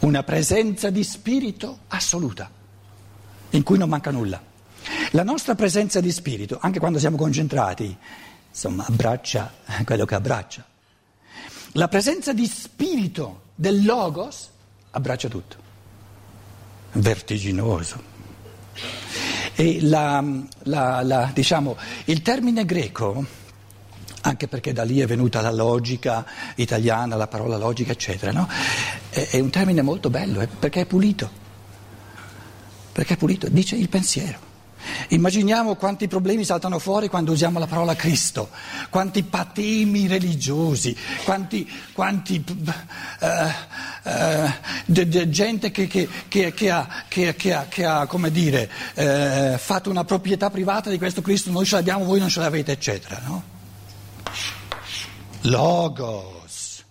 una presenza di spirito assoluta, in cui non manca nulla. La nostra presenza di spirito, anche quando siamo concentrati, insomma, abbraccia quello che abbraccia. La presenza di spirito del Logos abbraccia tutto. Vertiginoso. E la, la, la, diciamo, il termine greco, anche perché da lì è venuta la logica italiana, la parola logica, eccetera, no? è, è, un termine molto bello, perché è pulito. Perché è pulito, dice il pensiero. Immaginiamo quanti problemi saltano fuori quando usiamo la parola Cristo, quanti patemi religiosi, quanti, quanti uh, uh, de, de gente che, che, che, che ha, ha dire, uh, fatto una proprietà privata di questo Cristo, noi ce l'abbiamo, voi non ce l'avete, eccetera. No? Logos.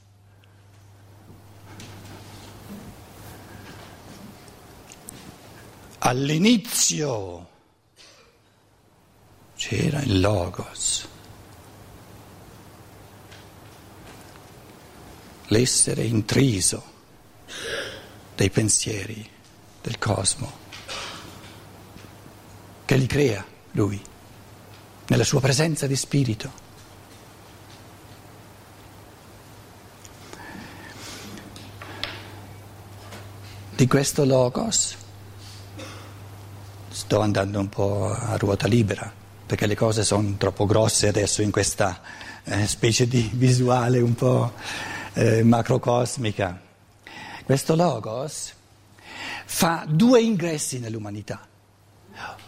All'inizio c'era il Logos, l'essere intriso dei pensieri del cosmo, che li crea lui, nella sua presenza di spirito. Di questo Logos sto andando un po' a ruota libera perché le cose sono troppo grosse adesso in questa eh, specie di visuale un po' eh, macrocosmica. Questo logos fa due ingressi nell'umanità,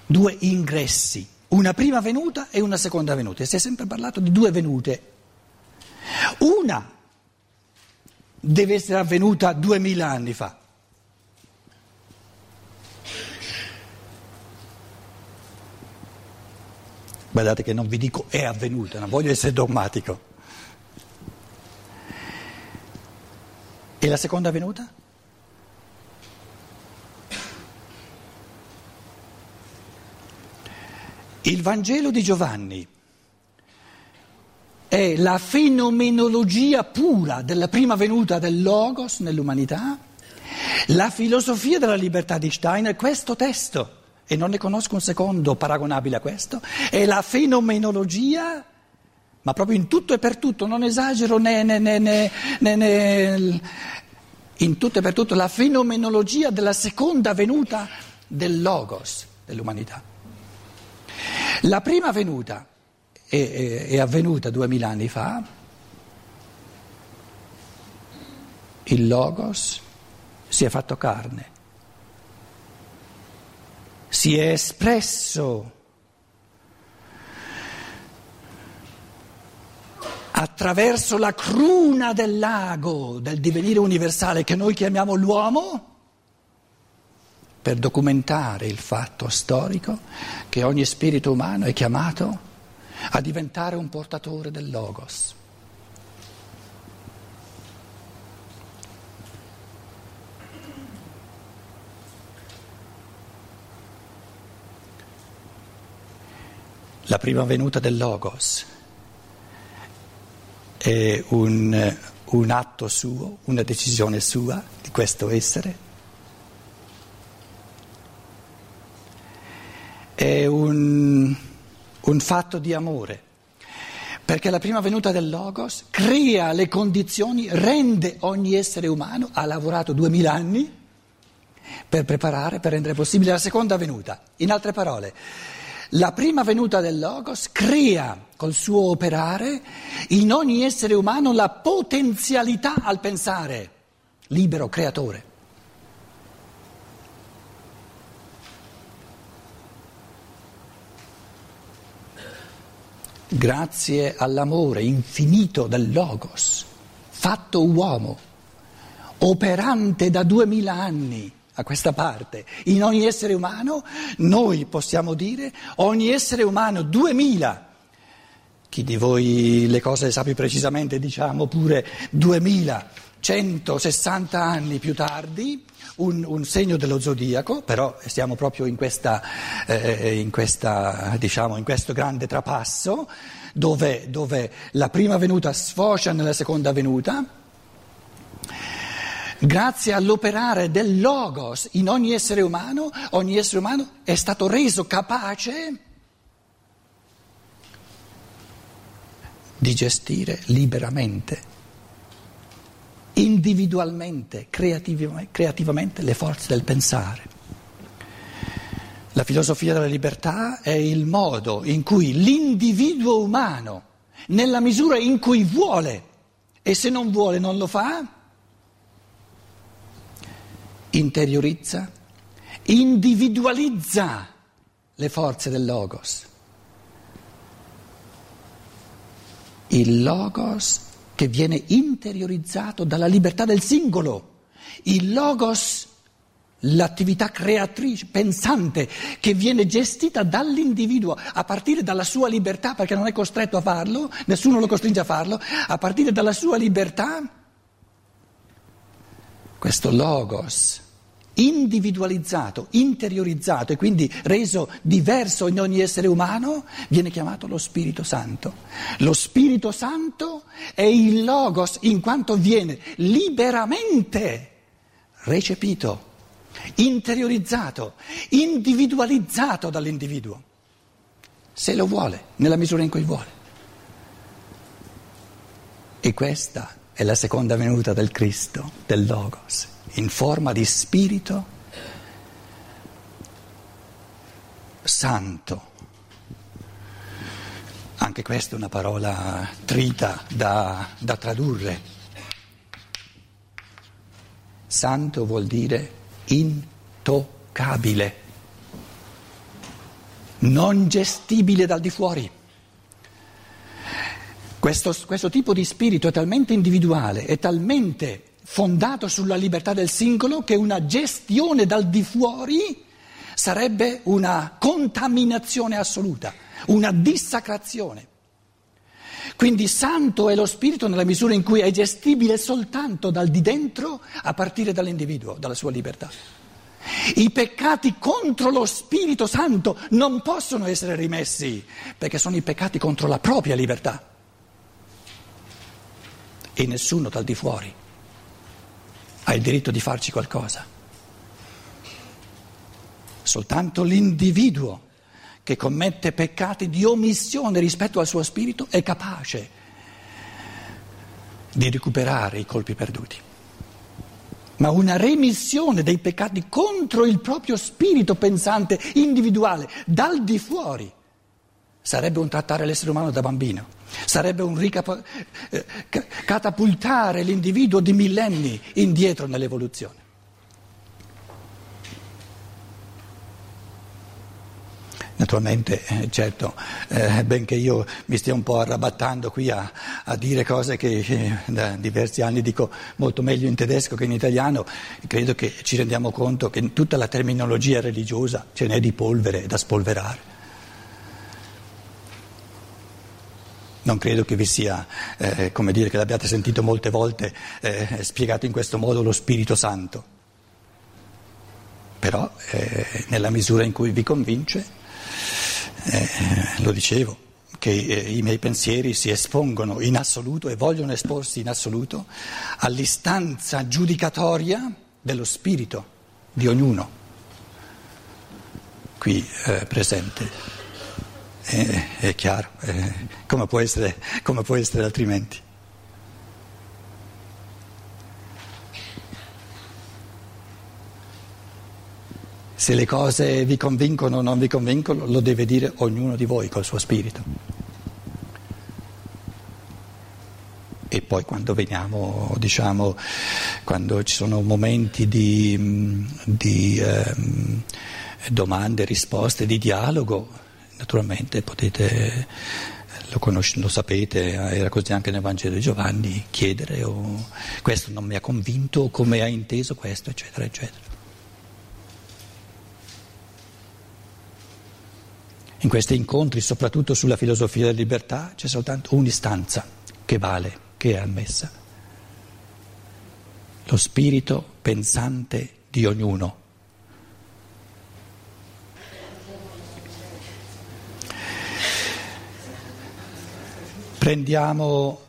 due ingressi, una prima venuta e una seconda venuta. Si è sempre parlato di due venute. Una deve essere avvenuta duemila anni fa, Guardate che non vi dico è avvenuta, non voglio essere dogmatico. E la seconda venuta? Il Vangelo di Giovanni è la fenomenologia pura della prima venuta del Logos nell'umanità, la filosofia della libertà di Steiner, questo testo e non ne conosco un secondo paragonabile a questo, è la fenomenologia, ma proprio in tutto e per tutto, non esagero né, né, né, né in tutto e per tutto, la fenomenologia della seconda venuta del Logos dell'umanità. La prima venuta è, è, è avvenuta duemila anni fa, il Logos si è fatto carne si è espresso attraverso la cruna del lago del divenire universale che noi chiamiamo l'uomo, per documentare il fatto storico che ogni spirito umano è chiamato a diventare un portatore del Logos. La prima venuta del Logos è un, un atto suo, una decisione sua di questo essere. È un, un fatto di amore, perché la prima venuta del Logos crea le condizioni, rende ogni essere umano, ha lavorato duemila anni per preparare, per rendere possibile la seconda venuta. In altre parole, la prima venuta del Logos crea col suo operare in ogni essere umano la potenzialità al pensare, libero, creatore. Grazie all'amore infinito del Logos, fatto uomo, operante da duemila anni a questa parte. In ogni essere umano noi possiamo dire, ogni essere umano, duemila, chi di voi le cose le sa più precisamente diciamo pure 2160 anni più tardi, un, un, segno dello zodiaco, però siamo proprio in, questa, eh, in, questa, diciamo, in questo grande trapasso dove, dove la prima venuta sfocia nella seconda venuta Grazie all'operare del logos in ogni essere umano, ogni essere umano è stato reso capace di gestire liberamente, individualmente, creativamente le forze del pensare. La filosofia della libertà è il modo in cui l'individuo umano, nella misura in cui vuole, e se non vuole non lo fa, interiorizza, individualizza le forze del logos. Il logos che viene interiorizzato dalla libertà del singolo, il logos, l'attività creatrice, pensante, che viene gestita dall'individuo a partire dalla sua libertà, perché non è costretto a farlo, nessuno lo costringe a farlo, a partire dalla sua libertà questo logos individualizzato, interiorizzato e quindi reso diverso in ogni essere umano, viene chiamato lo Spirito Santo. Lo Spirito Santo è il logos in quanto viene liberamente recepito, interiorizzato, individualizzato dall'individuo, se lo vuole, nella misura in cui vuole. E questa è la seconda venuta del Cristo, del Logos, in forma di spirito santo. Anche questa è una parola trita da, da tradurre. Santo vuol dire intoccabile, non gestibile dal di fuori. Questo, questo tipo di spirito è talmente individuale, è talmente fondato sulla libertà del singolo che una gestione dal di fuori sarebbe una contaminazione assoluta, una dissacrazione. Quindi santo è lo spirito nella misura in cui è gestibile soltanto dal di dentro a partire dall'individuo, dalla sua libertà. I peccati contro lo Spirito Santo non possono essere rimessi perché sono i peccati contro la propria libertà e nessuno dal di fuori ha il diritto di farci qualcosa. Soltanto l'individuo che commette peccati di omissione rispetto al suo spirito è capace di recuperare i colpi perduti. Ma una remissione dei peccati contro il proprio spirito pensante individuale dal di fuori sarebbe un trattare l'essere umano da bambino. Sarebbe un ricap- eh, catapultare l'individuo di millenni indietro nell'evoluzione. Naturalmente, eh, certo, eh, benché io mi stia un po' arrabattando qui a, a dire cose che eh, da diversi anni dico molto meglio in tedesco che in italiano, credo che ci rendiamo conto che tutta la terminologia religiosa ce n'è di polvere da spolverare. Non credo che vi sia, eh, come dire, che l'abbiate sentito molte volte eh, spiegato in questo modo lo Spirito Santo. Però eh, nella misura in cui vi convince, eh, lo dicevo, che eh, i miei pensieri si espongono in assoluto e vogliono esporsi in assoluto all'istanza giudicatoria dello Spirito di ognuno qui eh, presente è, è chiaro, è, come, può essere, come può essere altrimenti. Se le cose vi convincono o non vi convincono, lo deve dire ognuno di voi col suo spirito. E poi quando veniamo, diciamo, quando ci sono momenti di, di eh, domande, risposte, di dialogo, Naturalmente potete, lo, conosce, lo, sapete, era così anche nel Vangelo di Giovanni, chiedere o questo non mi ha convinto, come ha inteso questo, eccetera, eccetera. In questi incontri, soprattutto sulla filosofia della libertà, c'è soltanto un'istanza che vale, che è ammessa. Lo spirito pensante di ognuno Prendiamo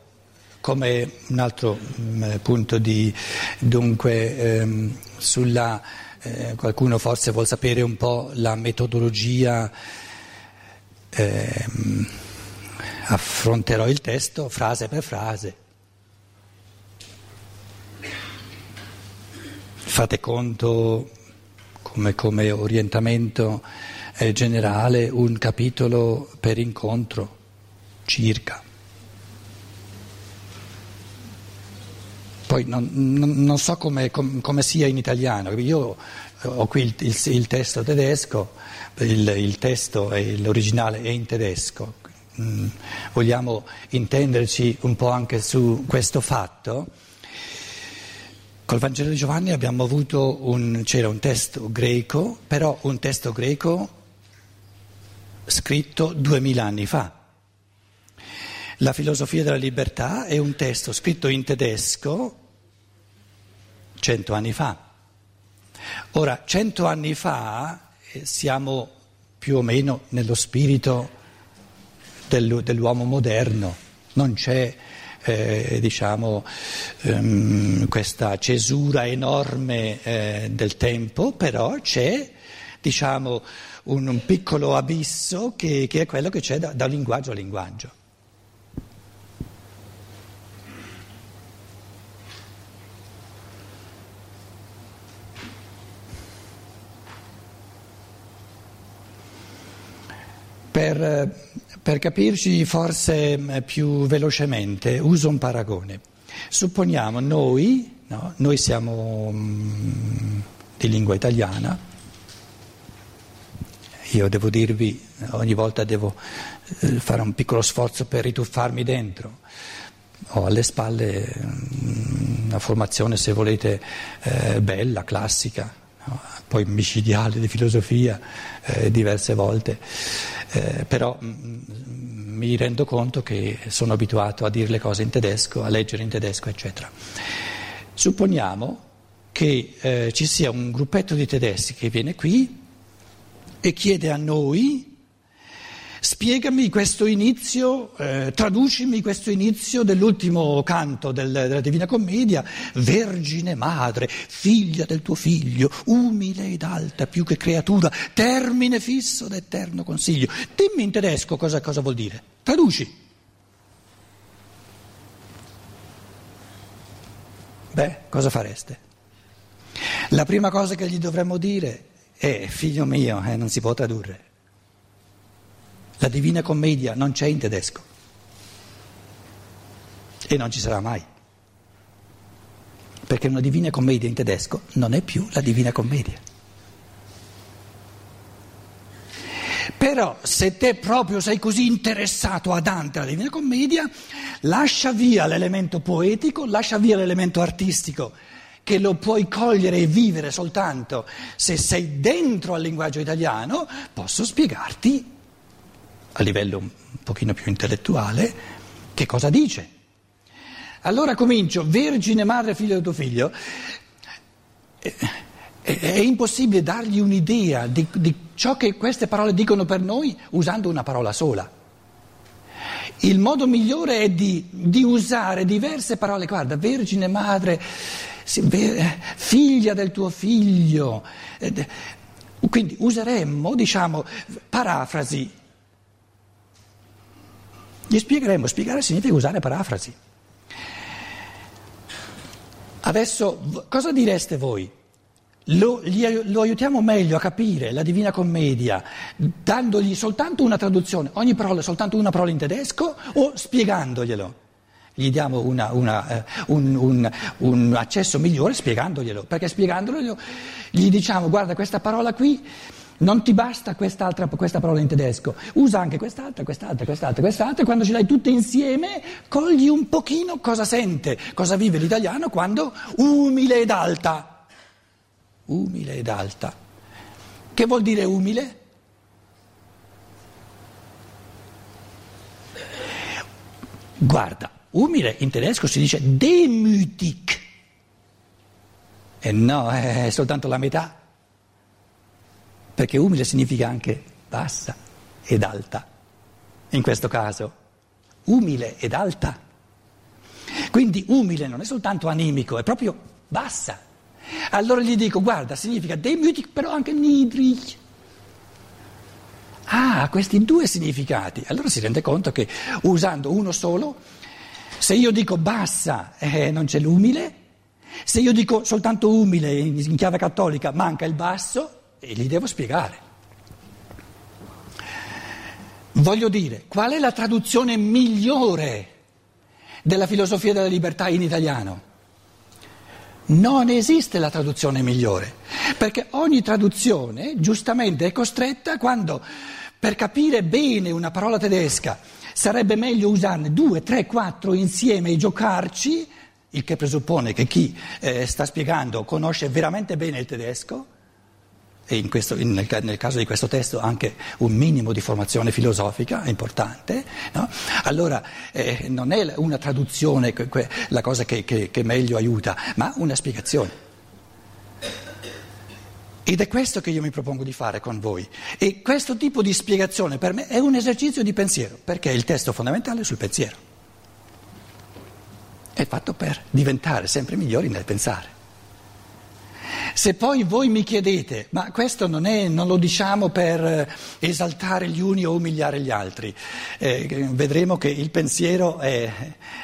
come un altro mm, punto di dunque ehm, sulla eh, qualcuno forse vuol sapere un po' la metodologia ehm, affronterò il testo frase per frase fate conto come, come orientamento eh, generale un capitolo per incontro circa. Poi non, non, so come, com, come, sia in italiano, io ho qui il, il, il testo tedesco, il, il testo è, l'originale è in tedesco, mm, vogliamo intenderci un po' anche su questo fatto. Col Vangelo di Giovanni abbiamo avuto un, c'era un testo greco, però un testo greco scritto duemila anni fa. La filosofia della libertà è un testo scritto in tedesco cento anni fa. Ora, cento anni fa eh, siamo più o meno nello spirito dell'uomo moderno, non c'è eh, diciamo, ehm, questa cesura enorme eh, del tempo, però c'è diciamo, un, un, piccolo abisso che, che, è quello che c'è da, da linguaggio a linguaggio. Per, per capirci forse mm, più velocemente, uso un paragone. Supponiamo noi, no, noi siamo mm, di lingua italiana, io devo dirvi, ogni volta devo eh, fare un piccolo sforzo per rituffarmi dentro. Ho alle spalle mm, una formazione, se volete, eh, bella, classica, poi micidiale di filosofia eh, diverse volte eh, però mh, mm, mm, mi rendo conto che sono abituato a dire le cose in tedesco, a leggere in tedesco, eccetera. Supponiamo che eh, ci sia un gruppetto di tedeschi che viene qui e chiede a noi Spiegami questo inizio, eh, traducimi questo inizio dell'ultimo canto del, della Divina Commedia, Vergine Madre, figlia del tuo figlio, umile ed alta più che creatura, termine fisso d'eterno consiglio. Dimmi in tedesco cosa, cosa vuol dire, traduci. Beh, cosa fareste? La prima cosa che gli dovremmo dire è, figlio mio, eh, non si può tradurre. La Divina Commedia non c'è in tedesco e non ci sarà mai. Perché una Divina Commedia in tedesco non è più la Divina Commedia. Però se te proprio sei così interessato a Dante, alla Divina Commedia, lascia via l'elemento poetico, lascia via l'elemento artistico, che lo puoi cogliere e vivere soltanto se sei dentro al linguaggio italiano, posso spiegarti a livello un pochino più intellettuale, che cosa dice. Allora comincio, Vergine Madre, figlio del tuo figlio, è, è impossibile dargli un'idea di, di ciò che queste parole dicono per noi usando una parola sola. Il modo migliore è di, di usare diverse parole, guarda, Vergine Madre, figlia del tuo figlio. Quindi useremmo, diciamo, parafrasi gli spiegheremo, spiegare significa usare parafrasi. Adesso cosa direste voi? Lo, gli, lo, aiutiamo meglio a capire la Divina Commedia dandogli soltanto una traduzione, ogni parola soltanto una parola in tedesco o spiegandoglielo? Gli diamo una, una, eh, un, un, un accesso migliore spiegandoglielo, perché spiegandoglielo gli diciamo guarda questa parola qui non ti basta questa parola in tedesco, usa anche quest'altra, quest'altra, quest'altra, quest'altra e quando ce l'hai tutte insieme cogli un pochino cosa sente, cosa vive l'italiano quando umile ed alta. Umile ed alta. Che vuol dire umile? Guarda, umile in tedesco si dice demütig. E no, è soltanto la metà perché umile significa anche bassa ed alta. In questo caso, umile ed alta. Quindi umile non è soltanto animico, è proprio bassa. Allora gli dico, guarda, significa demütig però anche niedrig. Ah, questi due significati. Allora si rende conto che usando uno solo, se io dico bassa eh, non c'è l'umile, se io dico soltanto umile in chiave cattolica manca il basso, e gli devo spiegare. Voglio dire, qual è la traduzione migliore della filosofia della libertà in italiano? Non esiste la traduzione migliore, perché ogni traduzione giustamente è costretta quando per capire bene una parola tedesca sarebbe meglio usarne due, tre, quattro insieme e giocarci, il che presuppone che chi eh, sta spiegando conosce veramente bene il tedesco e questo, nel, nel, caso di questo testo anche un minimo di formazione filosofica importante, no? allora eh, non è una traduzione que, que, la cosa che, che, che meglio aiuta, ma una spiegazione. Ed è questo che io mi propongo di fare con voi. E questo tipo di spiegazione per me è un esercizio di pensiero, perché il testo fondamentale è sul pensiero. È fatto per diventare sempre migliori nel pensare. Se poi voi mi chiedete, ma questo non, è, non lo diciamo per eh, esaltare gli uni o umiliare gli altri, eh, vedremo che il pensiero è,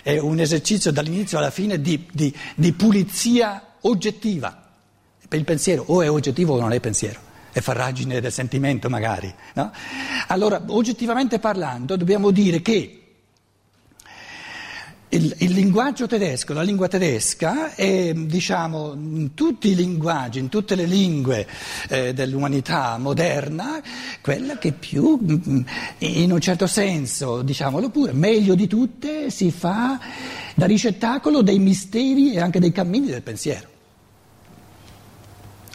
è, un esercizio dall'inizio alla fine di, di, di pulizia oggettiva. Il pensiero o è oggettivo o non è pensiero è farragine del sentimento magari. No? Allora, oggettivamente parlando, dobbiamo dire che il, il, linguaggio tedesco, la lingua tedesca è, diciamo, in tutti i linguaggi, in tutte le lingue eh, dell'umanità moderna, quella che più, mm, in un certo senso, diciamolo pure, meglio di tutte si fa da ricettacolo dei misteri e anche dei cammini del pensiero.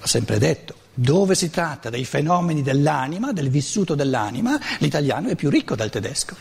Ho sempre detto, dove si tratta dei fenomeni dell'anima, del vissuto dell'anima, l'italiano è più ricco del tedesco.